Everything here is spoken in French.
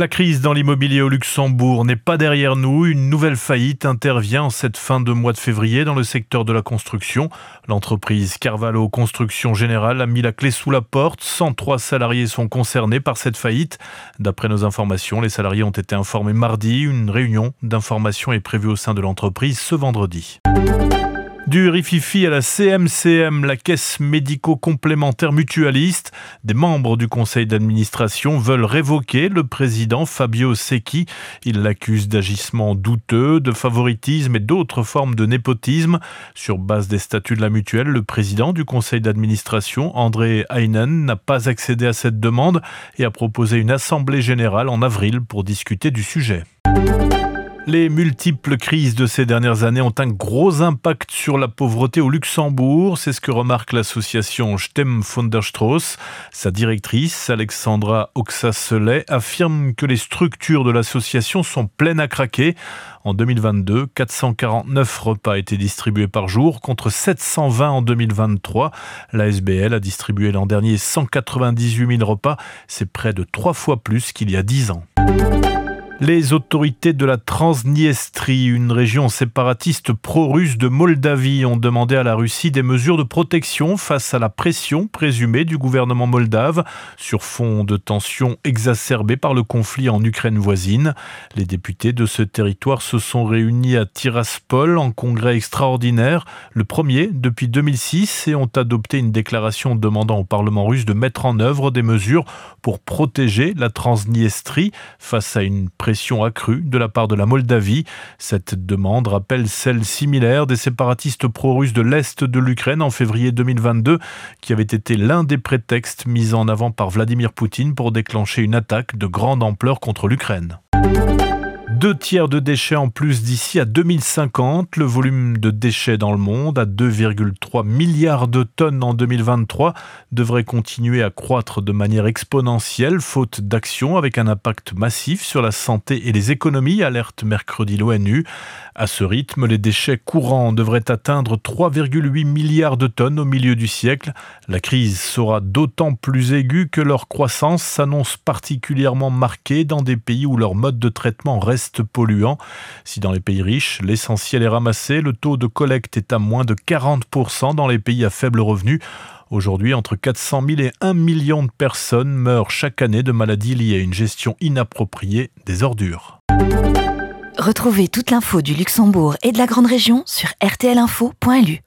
La crise dans l'immobilier au Luxembourg n'est pas derrière nous. Une nouvelle faillite intervient en cette fin de mois de février dans le secteur de la construction. L'entreprise Carvalho Construction Générale a mis la clé sous la porte. 103 salariés sont concernés par cette faillite. D'après nos informations, les salariés ont été informés mardi. Une réunion d'information est prévue au sein de l'entreprise ce vendredi. Du RIFIFI à la CMCM, la caisse médico-complémentaire mutualiste, des membres du conseil d'administration veulent révoquer le président Fabio Secchi. Ils l'accusent d'agissements douteux, de favoritisme et d'autres formes de népotisme. Sur base des statuts de la mutuelle, le président du conseil d'administration, André Heinen, n'a pas accédé à cette demande et a proposé une assemblée générale en avril pour discuter du sujet. Les multiples crises de ces dernières années ont un gros impact sur la pauvreté au Luxembourg. C'est ce que remarque l'association Stem von der Strauss. Sa directrice, Alexandra Oxaselet, affirme que les structures de l'association sont pleines à craquer. En 2022, 449 repas étaient distribués par jour contre 720 en 2023. La SBL a distribué l'an dernier 198 000 repas. C'est près de trois fois plus qu'il y a dix ans. Les autorités de la Transniestrie, une région séparatiste pro-russe de Moldavie, ont demandé à la Russie des mesures de protection face à la pression présumée du gouvernement moldave sur fond de tensions exacerbées par le conflit en Ukraine voisine. Les députés de ce territoire se sont réunis à Tiraspol en congrès extraordinaire, le premier depuis 2006, et ont adopté une déclaration demandant au Parlement russe de mettre en œuvre des mesures pour protéger la Transniestrie face à une pression accrue de la part de la Moldavie. Cette demande rappelle celle similaire des séparatistes pro-russes de l'Est de l'Ukraine en février 2022, qui avait été l'un des prétextes mis en avant par Vladimir Poutine pour déclencher une attaque de grande ampleur contre l'Ukraine. Deux tiers de déchets en plus d'ici à 2050. Le volume de déchets dans le monde, à 2,3 milliards de tonnes en 2023, devrait continuer à croître de manière exponentielle, faute d'action avec un impact massif sur la santé et les économies, alerte mercredi l'ONU. À ce rythme, les déchets courants devraient atteindre 3,8 milliards de tonnes au milieu du siècle. La crise sera d'autant plus aiguë que leur croissance s'annonce particulièrement marquée dans des pays où leur mode de traitement reste polluants. Si dans les pays riches, l'essentiel est ramassé, le taux de collecte est à moins de 40% dans les pays à faible revenu. Aujourd'hui, entre 400 000 et 1 million de personnes meurent chaque année de maladies liées à une gestion inappropriée des ordures. Retrouvez toute l'info du Luxembourg et de la Grande Région sur rtlinfo.lu.